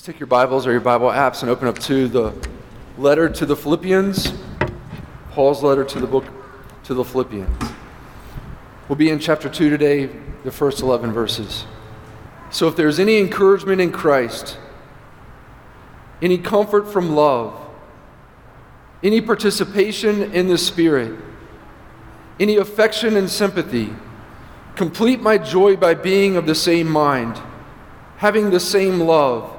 Let's take your Bibles or your Bible apps and open up to the letter to the Philippians, Paul's letter to the book to the Philippians. We'll be in chapter 2 today, the first 11 verses. So if there's any encouragement in Christ, any comfort from love, any participation in the Spirit, any affection and sympathy, complete my joy by being of the same mind, having the same love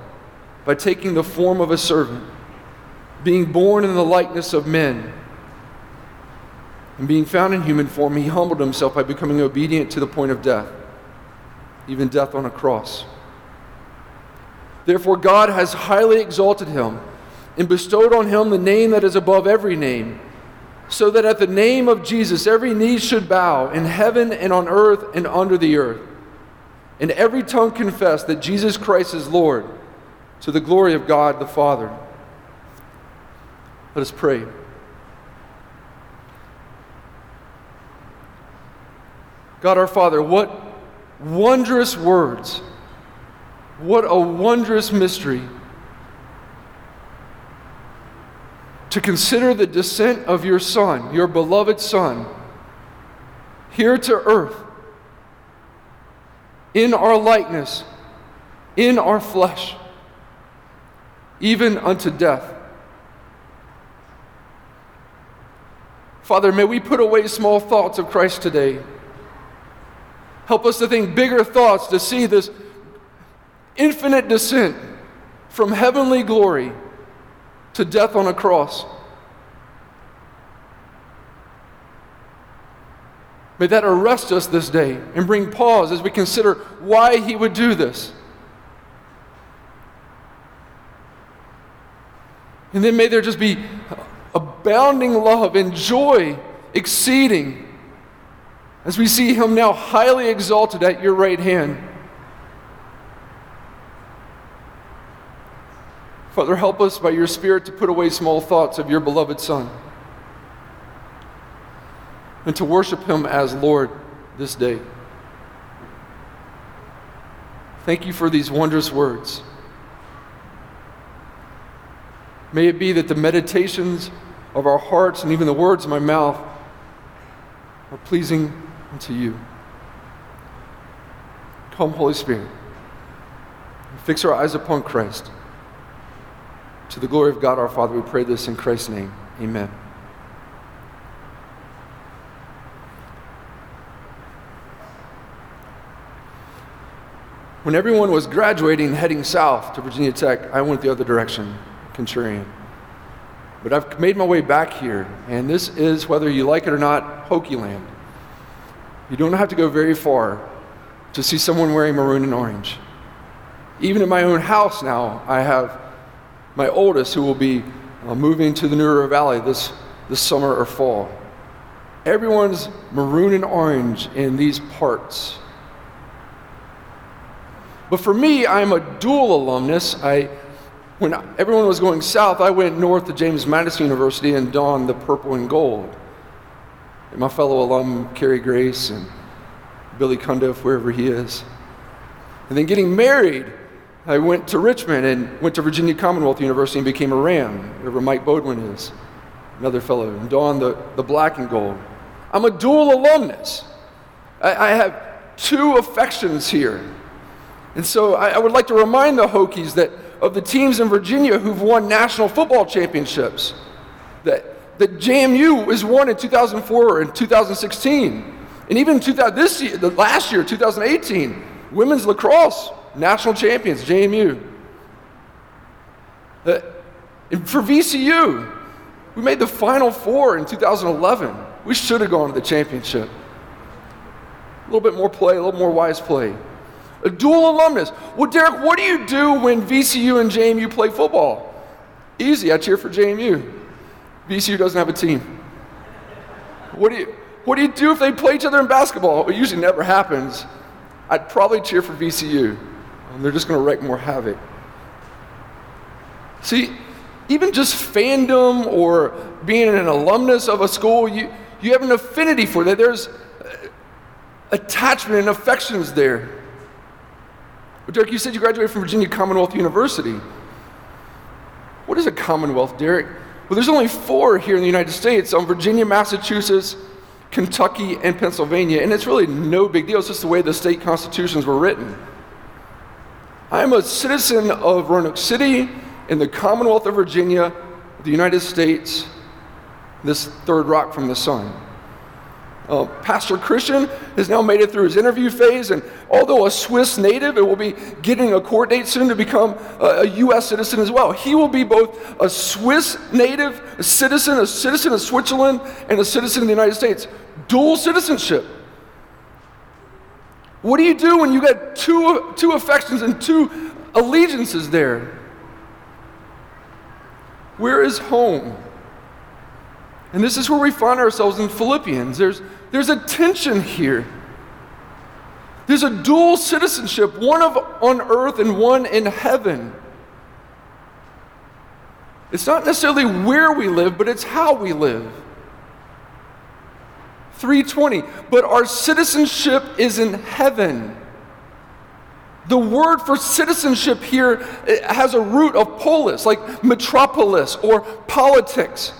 by taking the form of a servant, being born in the likeness of men. And being found in human form, he humbled himself by becoming obedient to the point of death, even death on a cross. Therefore, God has highly exalted him and bestowed on him the name that is above every name, so that at the name of Jesus every knee should bow in heaven and on earth and under the earth, and every tongue confess that Jesus Christ is Lord to the glory of God the Father. Let us pray. God our Father, what wondrous words, what a wondrous mystery to consider the descent of your Son, your beloved Son, here to earth, in our likeness, in our flesh even unto death. Father, may we put away small thoughts of Christ today. Help us to think bigger thoughts, to see this infinite descent from heavenly glory to death on a cross. May that arrest us this day and bring pause as we consider why he would do this. And then may there just be abounding love and joy exceeding as we see him now highly exalted at your right hand. Father, help us by your Spirit to put away small thoughts of your beloved Son and to worship him as Lord this day. Thank you for these wondrous words. May it be that the meditations of our hearts and even the words of my mouth are pleasing unto you. Come, Holy Spirit, fix our eyes upon Christ. To the glory of God our Father, we pray this in Christ's name. Amen. When everyone was graduating heading south to Virginia Tech, I went the other direction. Centurion. But I've made my way back here, and this is, whether you like it or not, Hokie land. You don't have to go very far to see someone wearing maroon and orange. Even in my own house now, I have my oldest who will be uh, moving to the New River Valley this, this summer or fall. Everyone's maroon and orange in these parts. But for me, I'm a dual alumnus. I when everyone was going south, I went north to James Madison University and donned the purple and gold. And my fellow alum, Carrie Grace and Billy Cundiff, wherever he is. And then getting married, I went to Richmond and went to Virginia Commonwealth University and became a Ram, wherever Mike Bodwin is, another fellow, and donned the, the black and gold. I'm a dual alumnus. I, I have two affections here. And so I, I would like to remind the Hokies that of the teams in Virginia who've won national football championships. That, that JMU was won in 2004 and 2016. And even 2000, this year, the last year, 2018, women's lacrosse national champions, JMU. Uh, for VCU, we made the Final Four in 2011. We should have gone to the championship. A little bit more play, a little more wise play. A dual alumnus. Well, Derek, what do you do when VCU and JMU play football? Easy, I cheer for JMU. VCU doesn't have a team. What do you, what do, you do if they play each other in basketball? It usually never happens. I'd probably cheer for VCU. Um, they're just going to wreak more havoc. See, even just fandom or being an alumnus of a school, you, you have an affinity for that. There's uh, attachment and affections there. But Derek, you said you graduated from Virginia Commonwealth University. What is a Commonwealth, Derek? Well, there's only four here in the United States on Virginia, Massachusetts, Kentucky, and Pennsylvania, and it's really no big deal. It's just the way the state constitutions were written. I'm a citizen of Roanoke City in the Commonwealth of Virginia, the United States, this third rock from the sun. Uh, Pastor Christian has now made it through his interview phase, and although a Swiss native, it will be getting a court date soon to become a, a U.S. citizen as well. He will be both a Swiss native, a citizen, a citizen of Switzerland, and a citizen of the United States. Dual citizenship. What do you do when you got two, two affections and two allegiances there? Where is home? And this is where we find ourselves in Philippians. There's, there's a tension here. There's a dual citizenship, one of on earth and one in heaven. It's not necessarily where we live, but it's how we live. 320, but our citizenship is in heaven. The word for citizenship here has a root of polis, like metropolis or politics.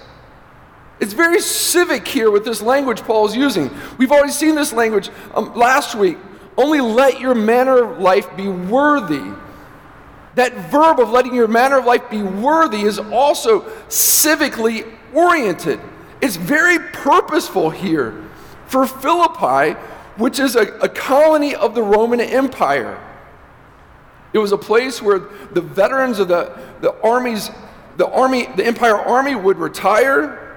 It's very civic here with this language Paul is using. We've already seen this language um, last week. Only let your manner of life be worthy. That verb of letting your manner of life be worthy is also civically oriented. It's very purposeful here for Philippi, which is a, a colony of the Roman Empire. It was a place where the veterans of the, the armies, the army, the empire army would retire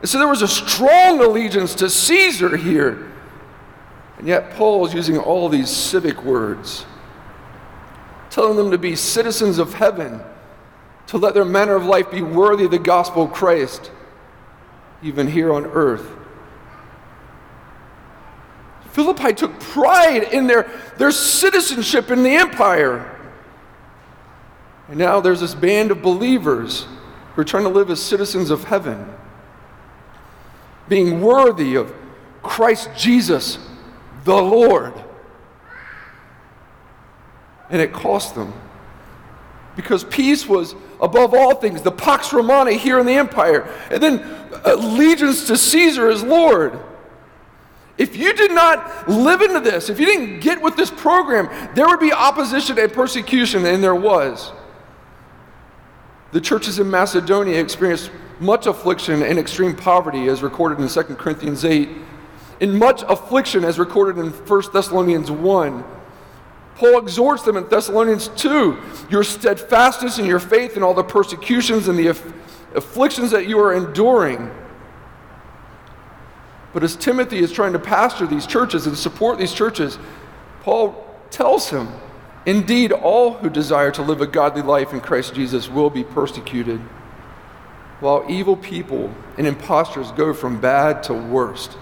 and so there was a strong allegiance to Caesar here. And yet Paul is using all these civic words, telling them to be citizens of heaven, to let their manner of life be worthy of the gospel of Christ, even here on earth. Philippi took pride in their, their citizenship in the empire. And now there's this band of believers who are trying to live as citizens of heaven being worthy of Christ Jesus, the Lord. And it cost them. Because peace was above all things, the Pax Romana here in the empire, and then uh, allegiance to Caesar as Lord. If you did not live into this, if you didn't get with this program, there would be opposition and persecution, and there was. The churches in Macedonia experienced much affliction and extreme poverty, as recorded in 2 Corinthians 8, in much affliction, as recorded in 1 Thessalonians 1. Paul exhorts them in Thessalonians 2 your steadfastness and your faith in all the persecutions and the aff- afflictions that you are enduring. But as Timothy is trying to pastor these churches and support these churches, Paul tells him, Indeed, all who desire to live a godly life in Christ Jesus will be persecuted while evil people and impostors go from bad to worst,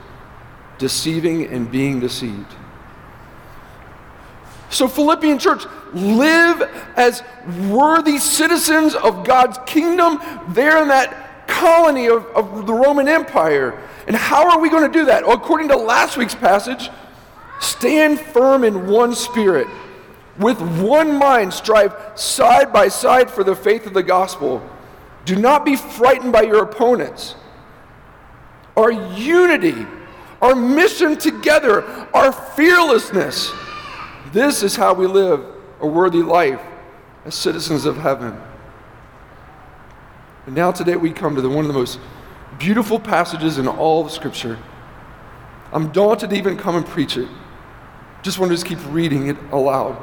deceiving and being deceived. So, Philippian church, live as worthy citizens of God's kingdom there in that colony of, of the Roman Empire. And how are we going to do that? Well, according to last week's passage, stand firm in one spirit, with one mind, strive side by side for the faith of the gospel do not be frightened by your opponents. Our unity, our mission together, our fearlessness. This is how we live a worthy life as citizens of heaven. And now, today, we come to the, one of the most beautiful passages in all of Scripture. I'm daunted to even come and preach it. Just want to just keep reading it aloud.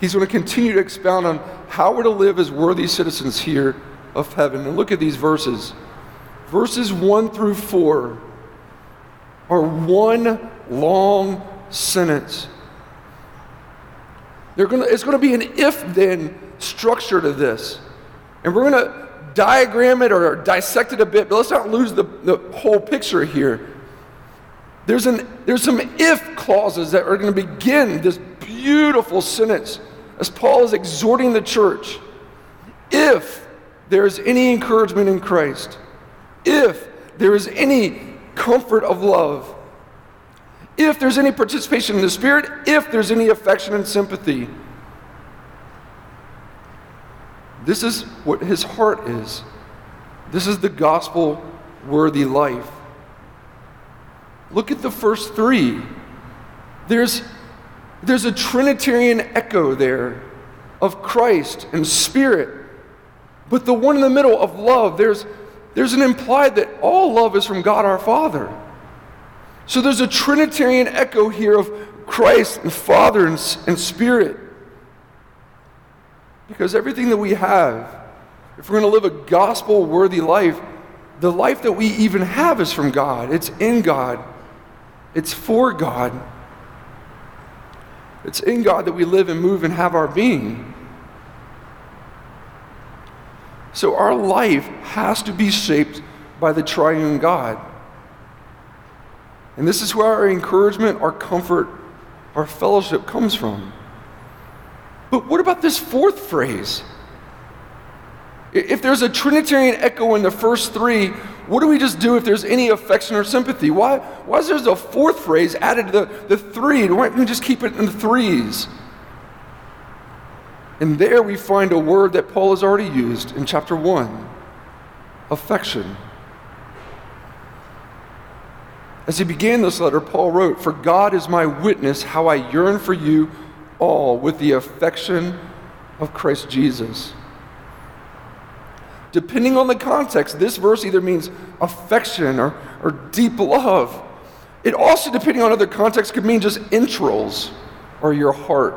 He's going to continue to expound on how we're to live as worthy citizens here of heaven. And look at these verses. Verses 1 through 4 are one long sentence. Gonna, it's going to be an if then structure to this. And we're going to diagram it or dissect it a bit, but let's not lose the, the whole picture here. There's, an, there's some if clauses that are going to begin this beautiful sentence as Paul is exhorting the church. If there is any encouragement in Christ, if there is any comfort of love, if there's any participation in the Spirit, if there's any affection and sympathy. This is what his heart is. This is the gospel worthy life. Look at the first three. There's, there's a Trinitarian echo there of Christ and Spirit. But the one in the middle of love, there's, there's an implied that all love is from God our Father. So there's a Trinitarian echo here of Christ and Father and, and Spirit. Because everything that we have, if we're going to live a gospel worthy life, the life that we even have is from God. It's in God, it's for God. It's in God that we live and move and have our being. So our life has to be shaped by the triune God. And this is where our encouragement, our comfort, our fellowship comes from. But what about this fourth phrase? If there's a Trinitarian echo in the first three, what do we just do if there's any affection or sympathy? Why, why is there a fourth phrase added to the, the three? Why don't we just keep it in the threes? And there we find a word that Paul has already used in chapter 1 affection. As he began this letter, Paul wrote, For God is my witness how I yearn for you all with the affection of Christ Jesus. Depending on the context, this verse either means affection or, or deep love. It also, depending on other contexts, could mean just entrails or your heart.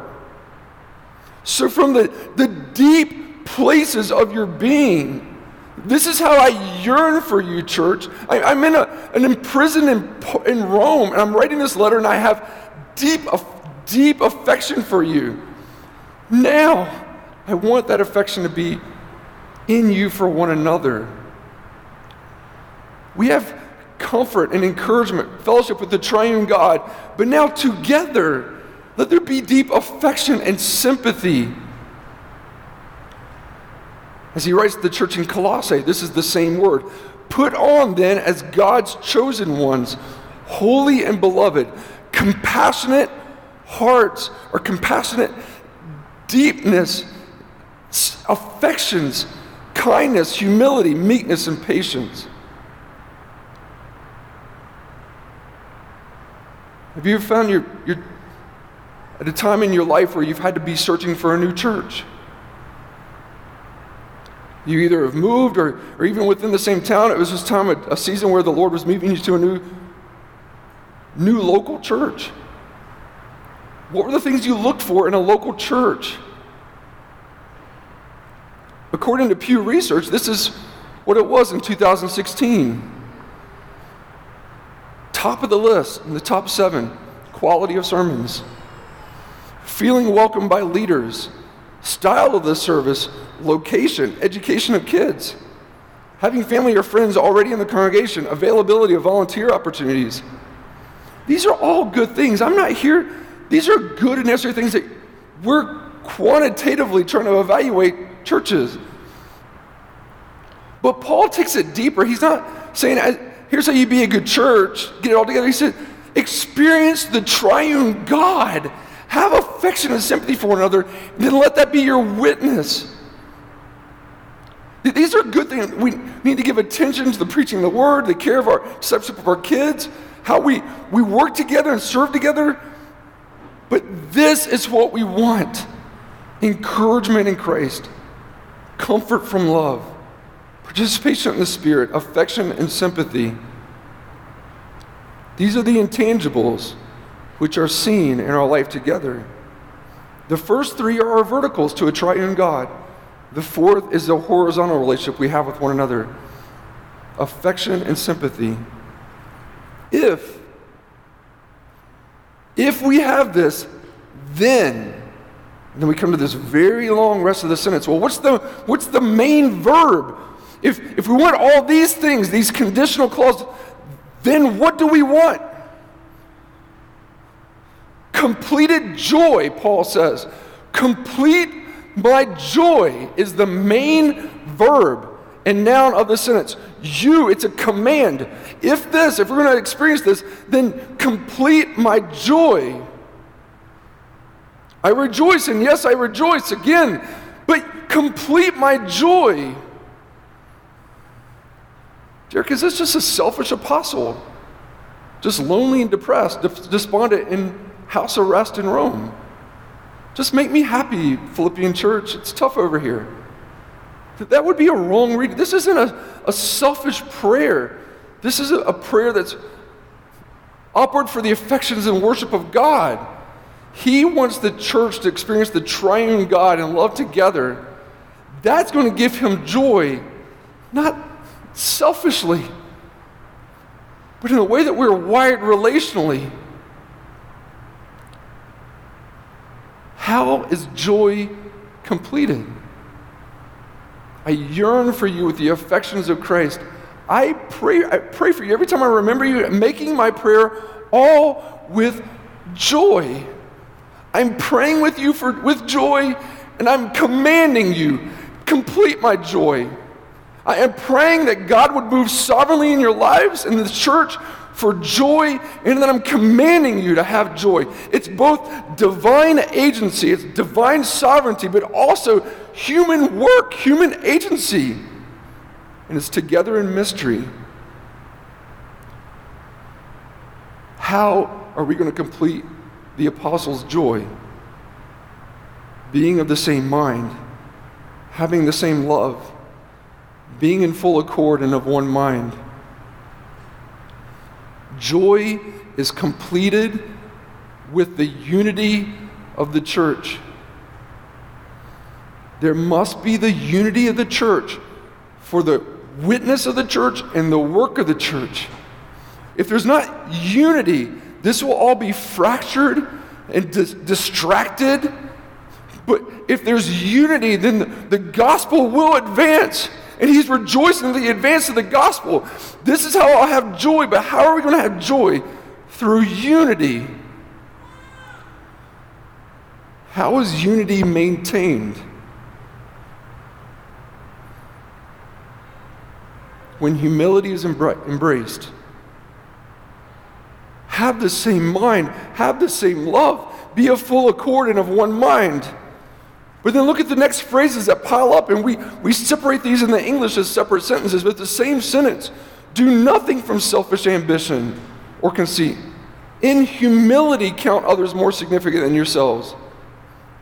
So, from the, the deep places of your being, this is how I yearn for you, church. I, am in a, an imprisoned in, in Rome, and I'm writing this letter, and I have deep, deep affection for you. Now, I want that affection to be in you for one another. We have comfort and encouragement, fellowship with the triune God, but now together, let there be deep affection and sympathy as he writes to the church in Colossae, this is the same word. Put on then as God's chosen ones, holy and beloved, compassionate hearts or compassionate deepness, affections, kindness, humility, meekness, and patience. Have you ever found you're, you're at a time in your life where you've had to be searching for a new church? You either have moved or, or even within the same town. It was this time, a, a season where the Lord was moving you to a new, new local church. What were the things you looked for in a local church? According to Pew Research, this is what it was in 2016. Top of the list, in the top seven quality of sermons, feeling welcomed by leaders, style of the service, location, education of kids, having family or friends already in the congregation, availability of volunteer opportunities. These are all good things. I'm not here, these are good and necessary things that we're quantitatively trying to evaluate churches. But Paul takes it deeper. He's not saying, here's how you be a good church, get it all together. He said, experience the triune God. Have affection and sympathy for one another, then let that be your witness. These are good things. We need to give attention to the preaching of the word, the care of our discipleship of our kids, how we, we work together and serve together. But this is what we want encouragement in Christ, comfort from love, participation in the Spirit, affection and sympathy. These are the intangibles which are seen in our life together. The first three are our verticals to a triune God. The fourth is the horizontal relationship we have with one another affection and sympathy. If, if we have this, then, then we come to this very long rest of the sentence. Well, what's the, what's the main verb? If, if we want all these things, these conditional clauses, then what do we want? Completed joy, Paul says. Complete my joy is the main verb and noun of the sentence. You, it's a command. If this, if we're going to experience this, then complete my joy. I rejoice, and yes, I rejoice again, but complete my joy. Derek, is this just a selfish apostle? Just lonely and depressed, despondent in house arrest in Rome? Just make me happy, Philippian church. It's tough over here. That would be a wrong reading. This isn't a, a selfish prayer. This is a, a prayer that's upward for the affections and worship of God. He wants the church to experience the triune God and love together. That's going to give him joy, not selfishly, but in a way that we're wired relationally. How is joy completed? I yearn for you with the affections of Christ. I pray, I pray for you every time I remember you, making my prayer all with joy. I'm praying with you for, with joy, and I'm commanding you, complete my joy. I am praying that God would move sovereignly in your lives in the church for joy, and that I'm commanding you to have joy. It's both divine agency, it's divine sovereignty, but also human work, human agency. And it's together in mystery. How are we going to complete the apostles' joy, being of the same mind, having the same love, being in full accord and of one mind. Joy is completed with the unity of the church. There must be the unity of the church for the witness of the church and the work of the church. If there's not unity, this will all be fractured and dis- distracted. But if there's unity, then the, the gospel will advance. And he's rejoicing in the advance of the gospel. This is how I'll have joy, but how are we going to have joy? Through unity. How is unity maintained? When humility is embraced have the same mind, have the same love, be of full accord and of one mind. But then look at the next phrases that pile up, and we, we separate these in the English as separate sentences, but the same sentence. Do nothing from selfish ambition or conceit. In humility, count others more significant than yourselves.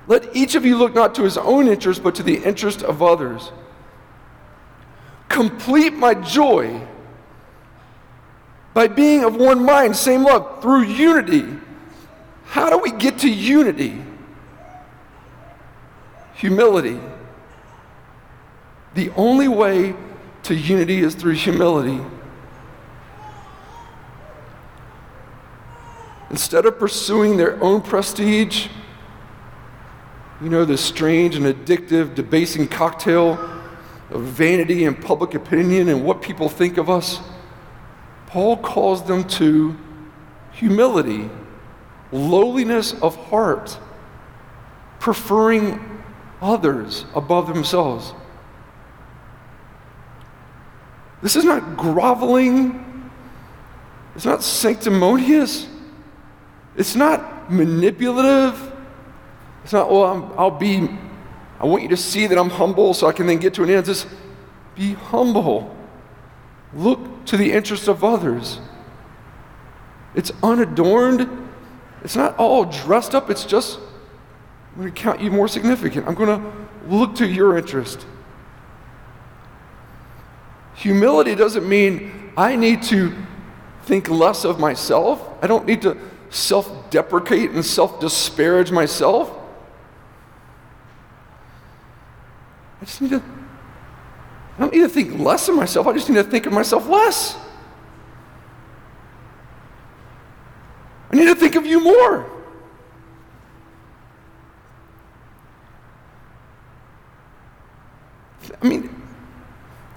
Let each of you look not to his own interest, but to the interest of others. Complete my joy by being of one mind, same love, through unity. How do we get to unity? Humility. The only way to unity is through humility. Instead of pursuing their own prestige, you know, this strange and addictive, debasing cocktail of vanity and public opinion and what people think of us Paul calls them to humility, lowliness of heart, preferring others above themselves. This is not groveling. It's not sanctimonious. It's not manipulative. It's not, well, i will be, I want you to see that I'm humble so I can then get to an end. Just be humble. Look to the interests of others. It's unadorned. It's not all dressed up. It's just, I'm going to count you more significant. I'm going to look to your interest. Humility doesn't mean I need to think less of myself. I don't need to self deprecate and self disparage myself. I just need to I don't need to think less of myself, I just need to think of myself less. I need to think of you more. I mean,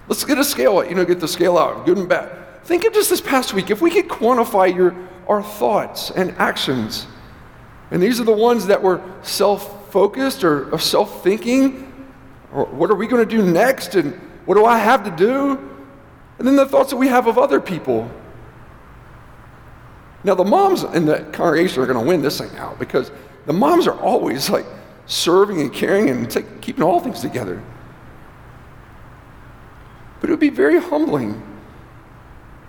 let's get a scale, you know, get the scale out, good and bad. Think of just this past week. If we could quantify your, our thoughts and actions, and these are the ones that were self focused or self thinking, or what are we going to do next, and what do I have to do? And then the thoughts that we have of other people. Now, the moms in the congregation are going to win this thing out because the moms are always like serving and caring and take, keeping all things together. But it would be very humbling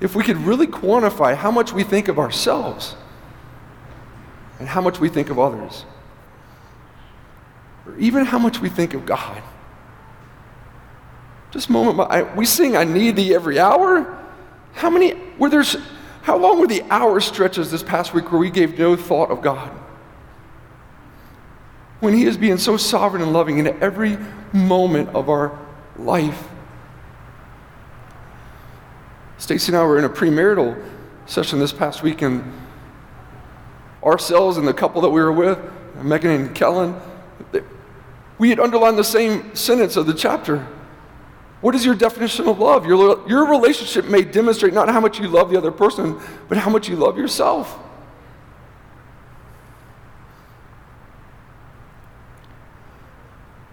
if we could really quantify how much we think of ourselves and how much we think of others, or even how much we think of God. Just a moment, I, we sing, I need thee every hour. How many, were there, how long were the hour stretches this past week where we gave no thought of God? When He is being so sovereign and loving in every moment of our life. Stacy and I were in a premarital session this past week, and ourselves and the couple that we were with, Megan and Kellen, we had underlined the same sentence of the chapter. What is your definition of love? Your, your relationship may demonstrate not how much you love the other person, but how much you love yourself.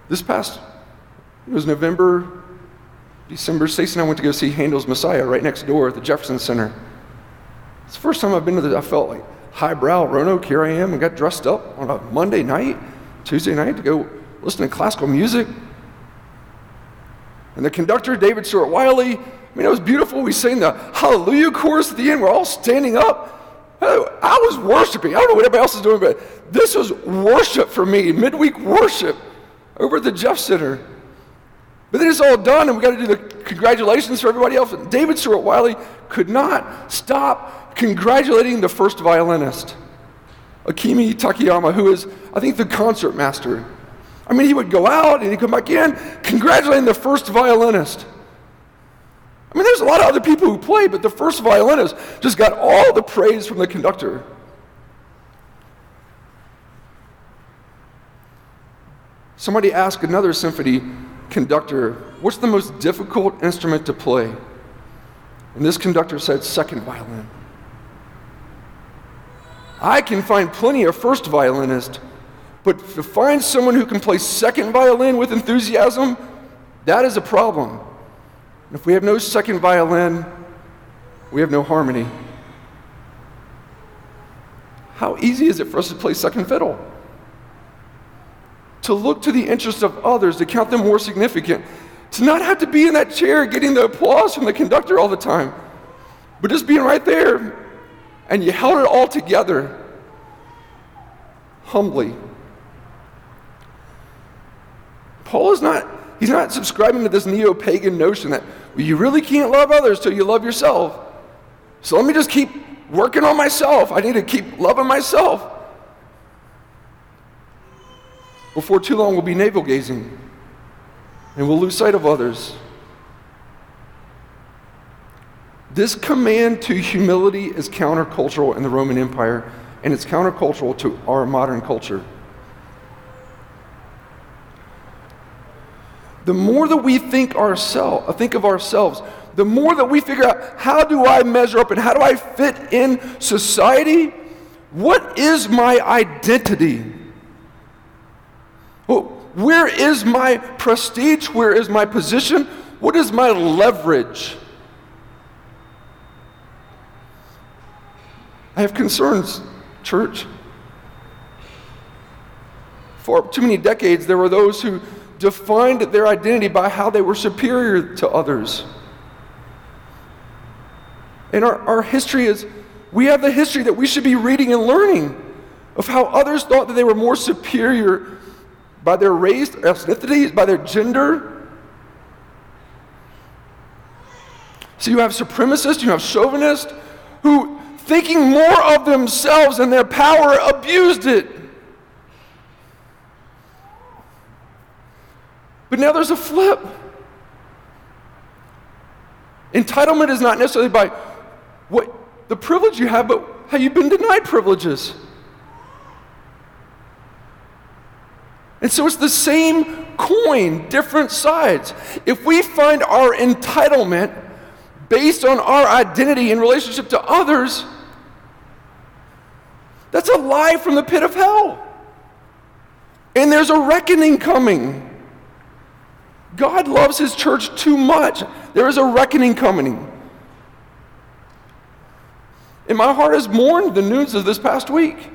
This past, it was November December, Stacey and I went to go see Handel's Messiah right next door at the Jefferson Center. It's the first time I've been to the, I felt like highbrow Roanoke. Here I am and got dressed up on a Monday night, Tuesday night to go listen to classical music. And the conductor, David Stewart Wiley, I mean, it was beautiful. We sang the Hallelujah chorus at the end. We're all standing up. I was worshiping. I don't know what everybody else is doing, but this was worship for me, midweek worship over at the Jeff Center. But then it's all done, and we got to do the congratulations for everybody else. David Stewart Wiley could not stop congratulating the first violinist, Akemi Takayama, who is, I think, the concert master. I mean, he would go out and he'd come back in congratulating the first violinist. I mean, there's a lot of other people who play, but the first violinist just got all the praise from the conductor. Somebody asked another symphony conductor, What's the most difficult instrument to play? And this conductor said, Second violin. I can find plenty of first violinists, but to find someone who can play second violin with enthusiasm, that is a problem. If we have no second violin, we have no harmony. How easy is it for us to play second fiddle? To look to the interests of others, to count them more significant, to not have to be in that chair getting the applause from the conductor all the time, but just being right there and you held it all together humbly. Paul is not, he's not subscribing to this neo pagan notion that well, you really can't love others till you love yourself. So let me just keep working on myself. I need to keep loving myself. Before too long, we'll be navel gazing and we'll lose sight of others. This command to humility is countercultural in the Roman Empire, and it's countercultural to our modern culture. The more that we think ourselves, think of ourselves, the more that we figure out how do I measure up and how do I fit in society? What is my identity? Where is my prestige? Where is my position? What is my leverage? I have concerns, church. For too many decades, there were those who defined their identity by how they were superior to others. And our, our history is, we have the history that we should be reading and learning of how others thought that they were more superior by their race, their ethnicity, by their gender. So you have supremacists, you have chauvinists who, thinking more of themselves and their power, abused it. But now there's a flip. Entitlement is not necessarily by what the privilege you have, but how you've been denied privileges. And so it's the same coin, different sides. If we find our entitlement based on our identity in relationship to others, that's a lie from the pit of hell. And there's a reckoning coming. God loves his church too much. There is a reckoning coming. And my heart has mourned the news of this past week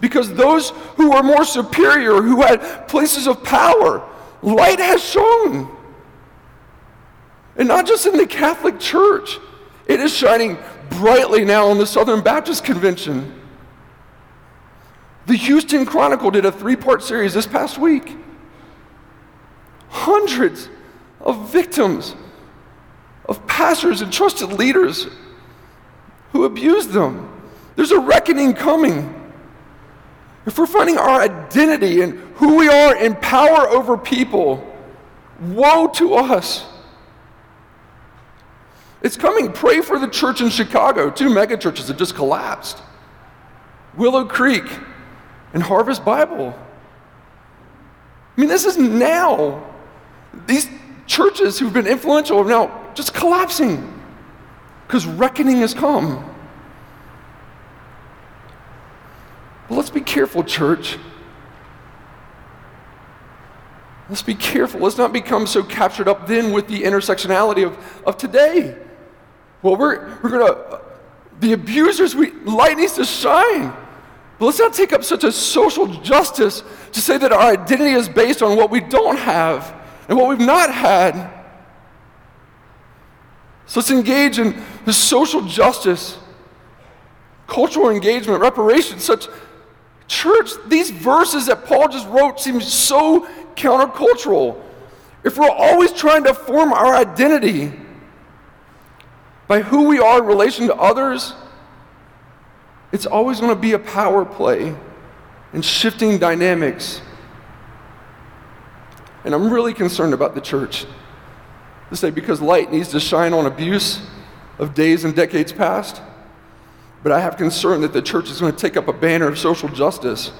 because those who were more superior, who had places of power, light has shone. And not just in the Catholic Church, it is shining brightly now in the Southern Baptist Convention. The Houston Chronicle did a three part series this past week. Hundreds of victims of pastors and trusted leaders who abused them. There's a reckoning coming. If we're finding our identity and who we are in power over people, woe to us. It's coming. Pray for the church in Chicago. Two megachurches have just collapsed Willow Creek and Harvest Bible. I mean, this is now. These churches who've been influential are now just collapsing because reckoning has come. But let's be careful, church. Let's be careful. Let's not become so captured up then with the intersectionality of, of today. Well, we're, we're going to, the abusers, we, light needs to shine. But let's not take up such a social justice to say that our identity is based on what we don't have and what we've not had. So let's engage in the social justice, cultural engagement, reparations, such Church, these verses that Paul just wrote seem so countercultural. If we're always trying to form our identity by who we are in relation to others, it's always going to be a power play and shifting dynamics. And I'm really concerned about the church. To say because light needs to shine on abuse of days and decades past. But I have concern that the church is going to take up a banner of social justice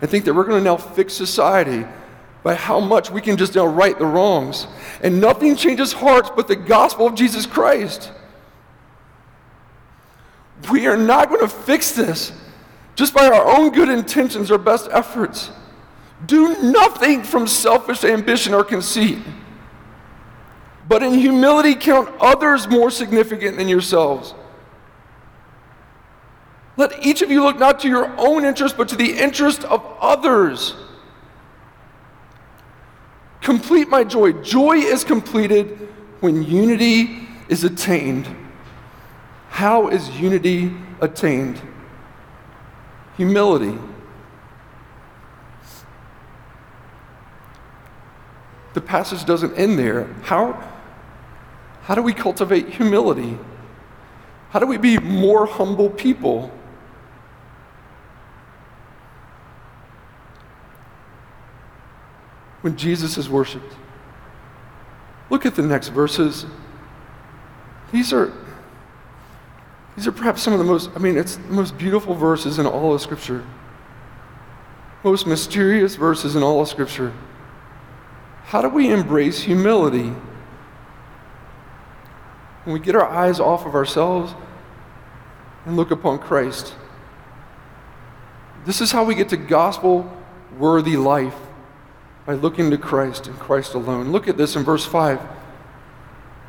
and think that we're going to now fix society by how much we can just now right the wrongs. And nothing changes hearts but the gospel of Jesus Christ. We are not going to fix this just by our own good intentions or best efforts. Do nothing from selfish ambition or conceit, but in humility count others more significant than yourselves. Let each of you look not to your own interest, but to the interest of others. Complete my joy. Joy is completed when unity is attained. How is unity attained? Humility. The passage doesn't end there. How, how do we cultivate humility? How do we be more humble people? When Jesus is worshiped. Look at the next verses. These are these are perhaps some of the most I mean it's the most beautiful verses in all of scripture. Most mysterious verses in all of scripture. How do we embrace humility? When we get our eyes off of ourselves and look upon Christ. This is how we get to gospel worthy life by looking to Christ and Christ alone. Look at this in verse 5.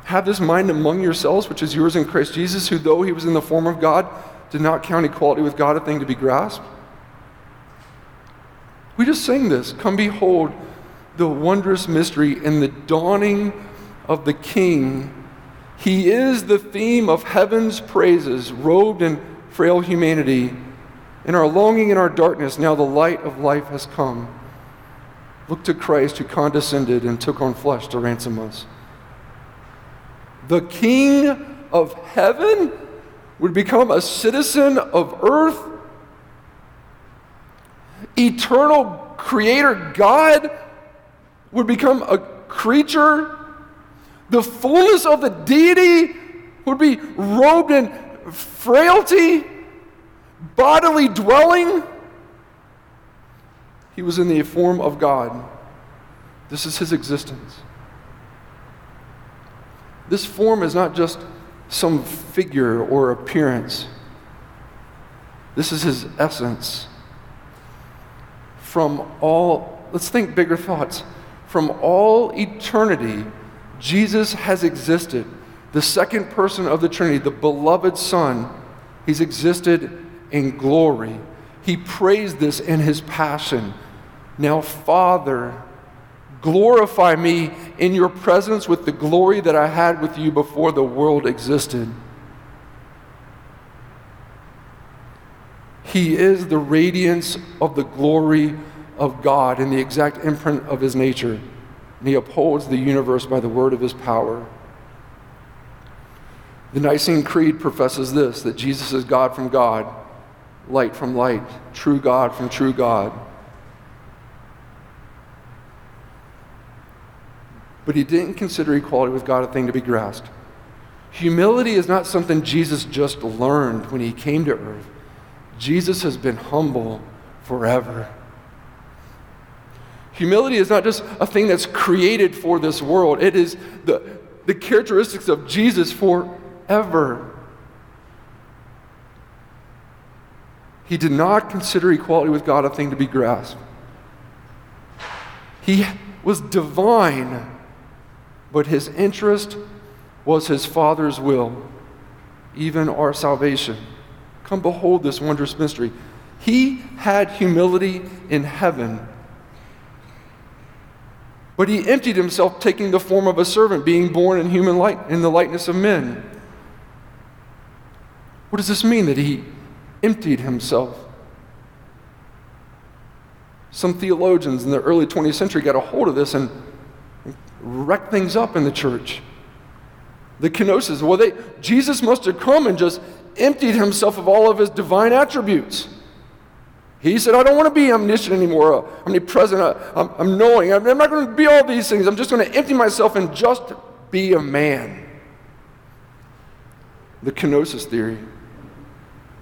Have this mind among yourselves, which is yours in Christ Jesus, who, though he was in the form of God, did not count equality with God a thing to be grasped. We just sang this. Come behold the wondrous mystery in the dawning of the King. He is the theme of heaven's praises, robed in frail humanity. In our longing and our darkness, now the light of life has come. Look to Christ who condescended and took on flesh to ransom us. The King of heaven would become a citizen of earth. Eternal Creator God would become a creature. The fullness of the deity would be robed in frailty, bodily dwelling. He was in the form of God. This is his existence. This form is not just some figure or appearance. This is his essence. From all, let's think bigger thoughts. From all eternity, Jesus has existed. The second person of the Trinity, the beloved Son, he's existed in glory. He praised this in his passion. Now, Father, glorify me in your presence with the glory that I had with you before the world existed. He is the radiance of the glory of God and the exact imprint of his nature. And he upholds the universe by the word of his power. The Nicene Creed professes this that Jesus is God from God, light from light, true God from true God. But he didn't consider equality with God a thing to be grasped. Humility is not something Jesus just learned when he came to earth. Jesus has been humble forever. Humility is not just a thing that's created for this world, it is the, the characteristics of Jesus forever. He did not consider equality with God a thing to be grasped. He was divine but his interest was his Father's will, even our salvation. Come behold this wondrous mystery. He had humility in heaven, but he emptied himself, taking the form of a servant, being born in human light, in the likeness of men. What does this mean that he emptied himself? Some theologians in the early 20th century got a hold of this and wreck things up in the church. The kenosis, well, they, Jesus must have come and just emptied himself of all of his divine attributes. He said, I don't want to be omniscient anymore, omnipresent, uh, I'm, I'm knowing. I'm, I'm not going to be all these things. I'm just going to empty myself and just be a man. The kenosis theory,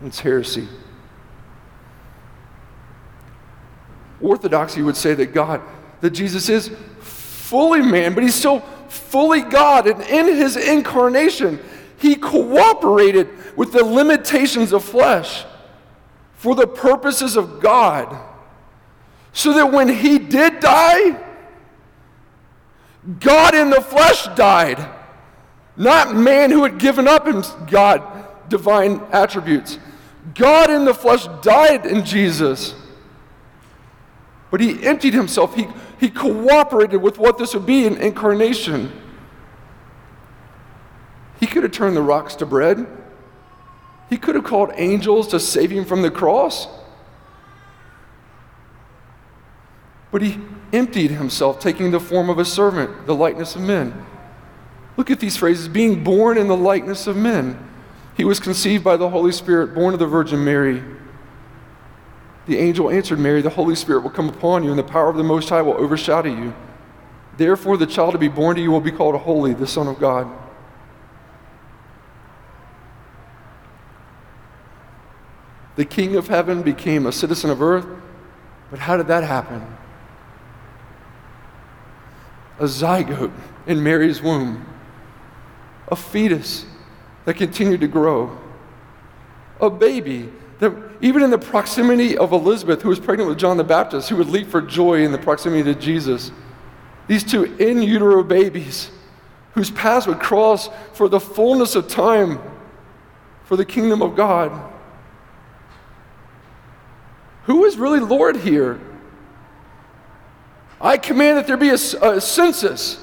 it's heresy. Orthodoxy would say that God, that Jesus is fully man, but he's still fully God. And in his incarnation, he cooperated with the limitations of flesh for the purposes of God. So that when he did die, God in the flesh died, not man who had given up in God divine attributes. God in the flesh died in Jesus. But he emptied himself. He he cooperated with what this would be an incarnation. He could have turned the rocks to bread. He could have called angels to save him from the cross. But he emptied himself, taking the form of a servant, the likeness of men. Look at these phrases being born in the likeness of men. He was conceived by the Holy Spirit, born of the Virgin Mary. The angel answered Mary, The Holy Spirit will come upon you, and the power of the Most High will overshadow you. Therefore, the child to be born to you will be called Holy, the Son of God. The King of heaven became a citizen of earth, but how did that happen? A zygote in Mary's womb, a fetus that continued to grow, a baby that even in the proximity of Elizabeth, who was pregnant with John the Baptist, who would leap for joy in the proximity to Jesus, these two in utero babies whose paths would cross for the fullness of time for the kingdom of God. Who is really Lord here? I command that there be a, a census.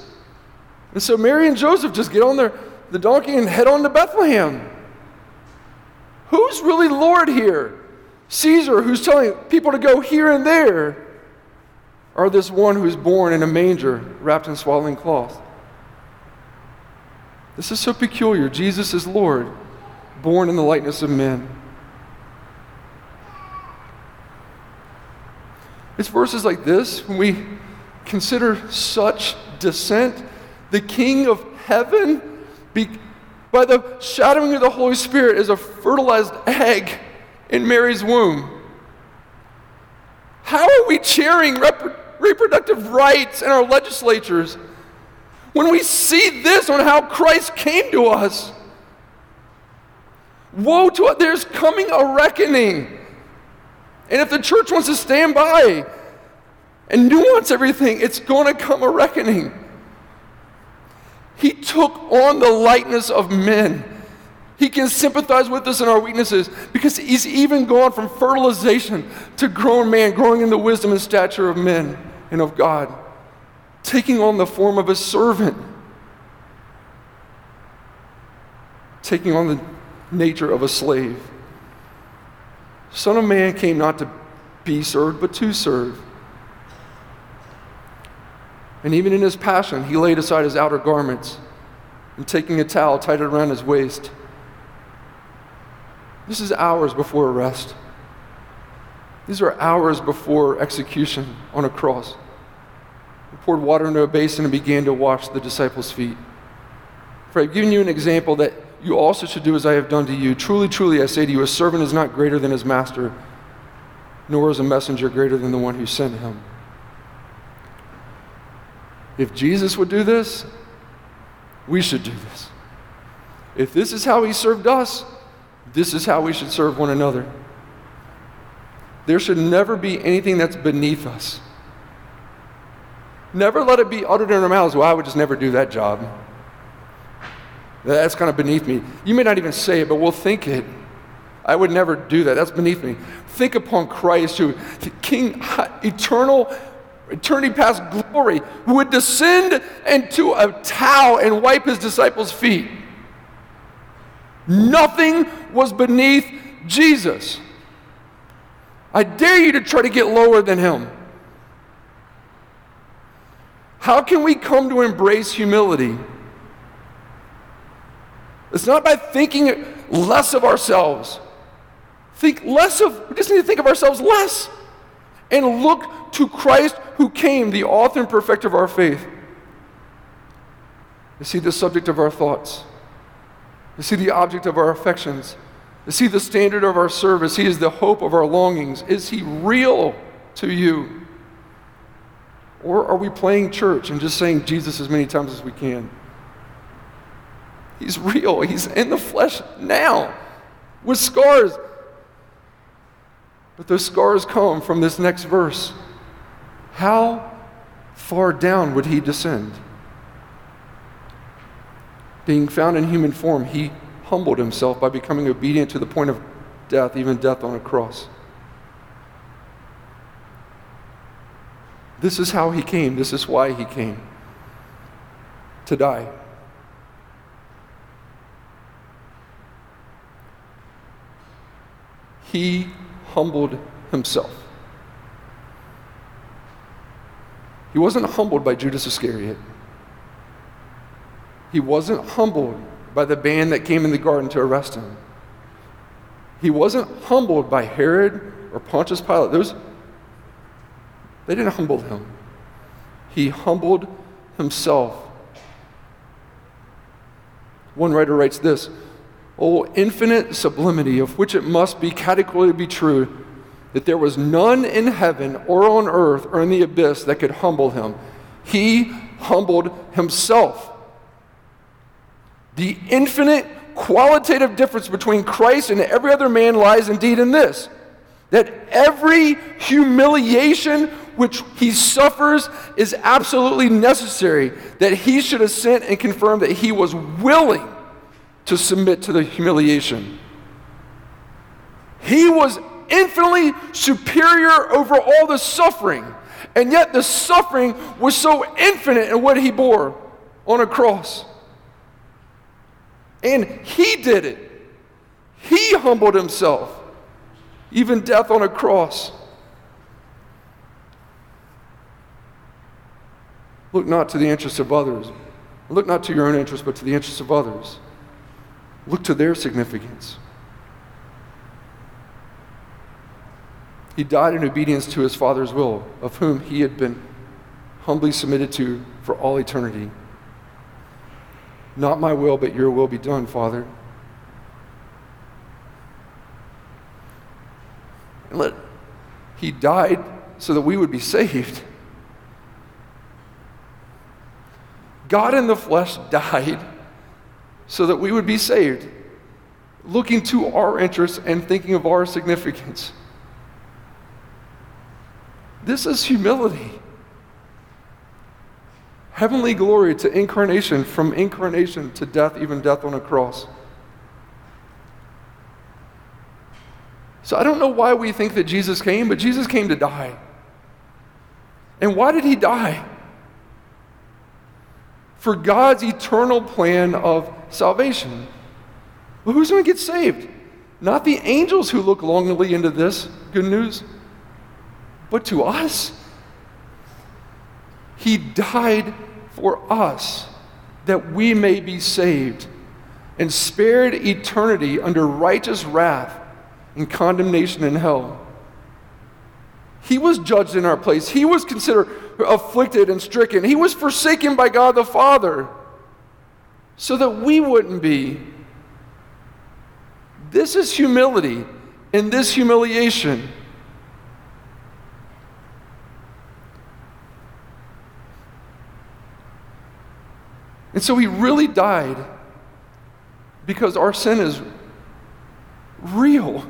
And so Mary and Joseph just get on their, the donkey and head on to Bethlehem. Who's really Lord here? Caesar, who's telling people to go here and there, or this one who's born in a manger wrapped in swaddling cloth? This is so peculiar. Jesus is Lord, born in the likeness of men. It's verses like this when we consider such descent. The King of heaven by the shadowing of the Holy Spirit as a fertilized egg in Mary's womb. How are we cheering rep- reproductive rights in our legislatures when we see this on how Christ came to us? Woe to it, there's coming a reckoning. And if the church wants to stand by and nuance everything, it's going to come a reckoning. He took on the likeness of men. He can sympathize with us in our weaknesses because he's even gone from fertilization to grown man, growing in the wisdom and stature of men and of God, taking on the form of a servant, taking on the nature of a slave. Son of Man came not to be served, but to serve. And even in his passion, he laid aside his outer garments and taking a towel, tied it around his waist. This is hours before arrest. These are hours before execution on a cross. He poured water into a basin and began to wash the disciples' feet. For I've given you an example that you also should do as I have done to you. Truly, truly, I say to you, a servant is not greater than his master, nor is a messenger greater than the one who sent him. If Jesus would do this, we should do this. If this is how he served us, this is how we should serve one another. There should never be anything that's beneath us. Never let it be uttered in our mouths, well, I would just never do that job. That's kind of beneath me. You may not even say it, but we'll think it. I would never do that. That's beneath me. Think upon Christ, who King eternal, eternity past glory, who would descend into a towel and wipe his disciples' feet. Nothing was beneath Jesus. I dare you to try to get lower than him. How can we come to embrace humility? It's not by thinking less of ourselves. Think less of, we just need to think of ourselves less and look to Christ who came, the author and perfecter of our faith. Is he the subject of our thoughts? Is he the object of our affections? Is he the standard of our service? He is the hope of our longings. Is he real to you? Or are we playing church and just saying Jesus as many times as we can? He's real. He's in the flesh now with scars. But those scars come from this next verse. How far down would he descend? Being found in human form, he humbled himself by becoming obedient to the point of death, even death on a cross. This is how he came. This is why he came to die. he humbled himself. He wasn't humbled by Judas Iscariot. He wasn't humbled by the band that came in the garden to arrest him. He wasn't humbled by Herod or Pontius Pilate. Those, they didn't humble him. He humbled himself. One writer writes this Oh, infinite sublimity, of which it must be categorically be true that there was none in heaven or on earth or in the abyss that could humble him. He humbled himself. The infinite qualitative difference between Christ and every other man lies indeed in this that every humiliation which he suffers is absolutely necessary, that he should assent and confirm that he was willing to submit to the humiliation. He was infinitely superior over all the suffering, and yet the suffering was so infinite in what he bore on a cross. And he did it. He humbled himself, even death on a cross. Look not to the interests of others. Look not to your own interests, but to the interests of others. Look to their significance. He died in obedience to his Father's will, of whom he had been humbly submitted to for all eternity. Not my will, but your will be done, Father. And let, he died so that we would be saved. God in the flesh died so that we would be saved, looking to our interests and thinking of our significance. This is humility. Heavenly glory to incarnation, from incarnation to death, even death on a cross. So I don't know why we think that Jesus came, but Jesus came to die. And why did he die? For God's eternal plan of salvation. Well, who's going to get saved? Not the angels who look longingly into this good news, but to us. He died for us that we may be saved and spared eternity under righteous wrath and condemnation in hell. He was judged in our place. He was considered afflicted and stricken. He was forsaken by God the Father so that we wouldn't be. This is humility and this humiliation. And so he really died because our sin is real.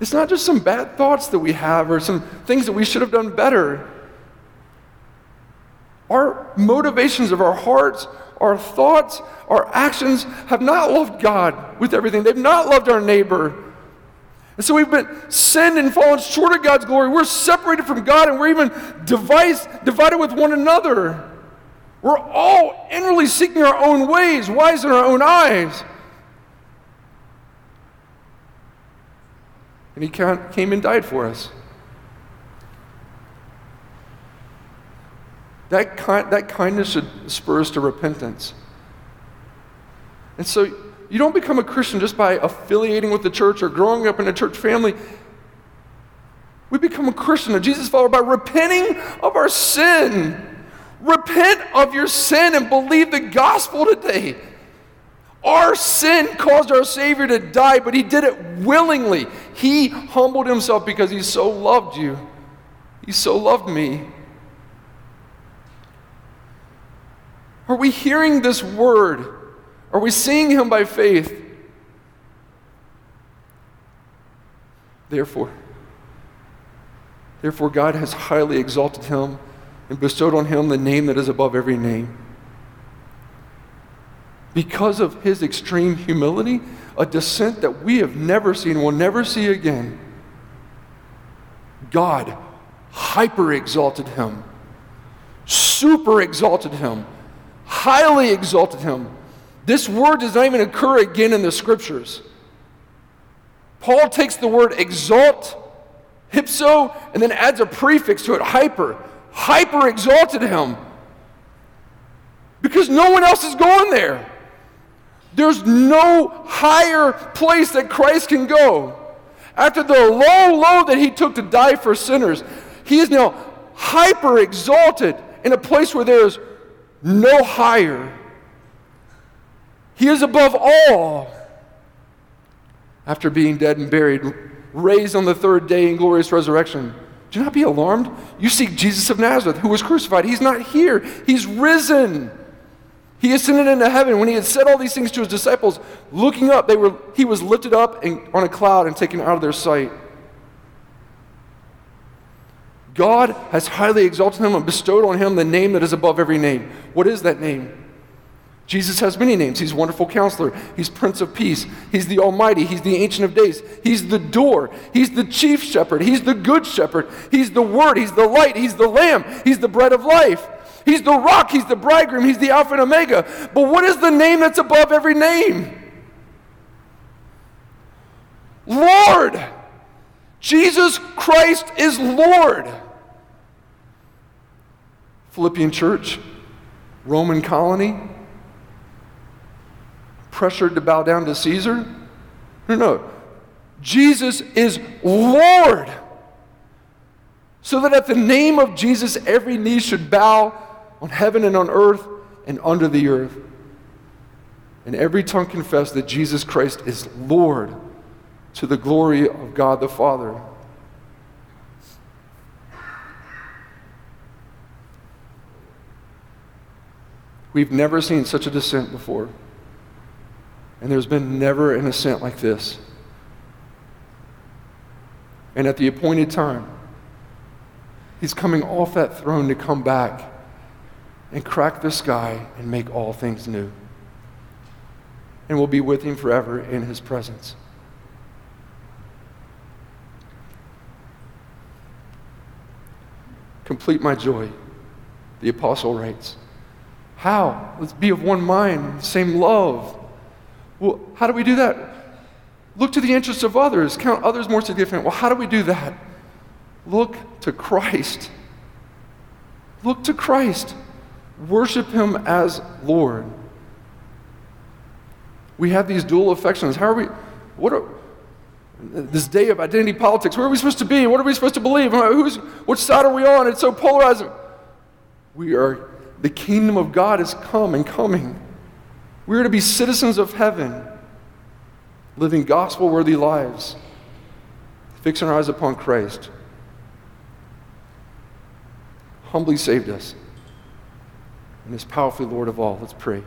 It's not just some bad thoughts that we have or some things that we should have done better. Our motivations of our hearts, our thoughts, our actions have not loved God with everything. They've not loved our neighbor. And so we've been sinned and fallen short of God's glory. We're separated from God and we're even devised, divided with one another. We're all inwardly seeking our own ways, wise in our own eyes. And he came and died for us. That, kind, that kindness should spur us to repentance. And so you don't become a Christian just by affiliating with the church or growing up in a church family. We become a Christian, a Jesus follower, by repenting of our sin. Repent of your sin and believe the gospel today. Our sin caused our Savior to die, but He did it willingly. He humbled Himself because He so loved you. He so loved me. Are we hearing this word? Are we seeing Him by faith? Therefore, therefore, God has highly exalted Him and bestowed on Him the name that is above every name because of his extreme humility, a descent that we have never seen, will never see again. God hyper exalted him, super exalted him, highly exalted him. This word does not even occur again in the scriptures. Paul takes the word exalt, hypso, and then adds a prefix to it, hyper. Hyper exalted him. Because no one else is going there. There's no higher place that Christ can go. After the low, low that he took to die for sinners, he is now hyper exalted in a place where there is no higher. He is above all. After being dead and buried, raised on the third day in glorious resurrection. Do not be alarmed. You seek Jesus of Nazareth, who was crucified. He's not here, he's risen. He ascended into heaven. When he had said all these things to his disciples, looking up, they were, he was lifted up on a cloud and taken out of their sight. God has highly exalted him and bestowed on him the name that is above every name. What is that name? Jesus has many names. He's wonderful counselor. He's Prince of Peace. He's the Almighty. He's the Ancient of Days. He's the door. He's the chief shepherd. He's the good shepherd. He's the Word. He's the light. He's the Lamb. He's the bread of life. He's the rock, He's the bridegroom, He's the Alpha and Omega. But what is the name that's above every name? Lord. Jesus Christ is Lord. Philippian church, Roman colony, pressured to bow down to Caesar? No, no. Jesus is Lord. So that at the name of Jesus, every knee should bow on heaven and on earth and under the earth. And every tongue confess that Jesus Christ is Lord to the glory of God the Father. We've never seen such a descent before. And there's been never an ascent like this. And at the appointed time, he's coming off that throne to come back and crack the sky and make all things new. And we'll be with him forever in his presence. Complete my joy, the apostle writes. How? Let's be of one mind, same love. Well, how do we do that? Look to the interests of others, count others more significant. Well, how do we do that? Look to Christ. Look to Christ. Worship Him as Lord. We have these dual affections. How are we? What are, this day of identity politics? Where are we supposed to be? What are we supposed to believe? Who's, which side are we on? It's so polarizing. We are, the kingdom of God is come and coming. We are to be citizens of heaven, living gospel worthy lives, fixing our eyes upon Christ. Humbly saved us and is powerfully Lord of all. Let's pray.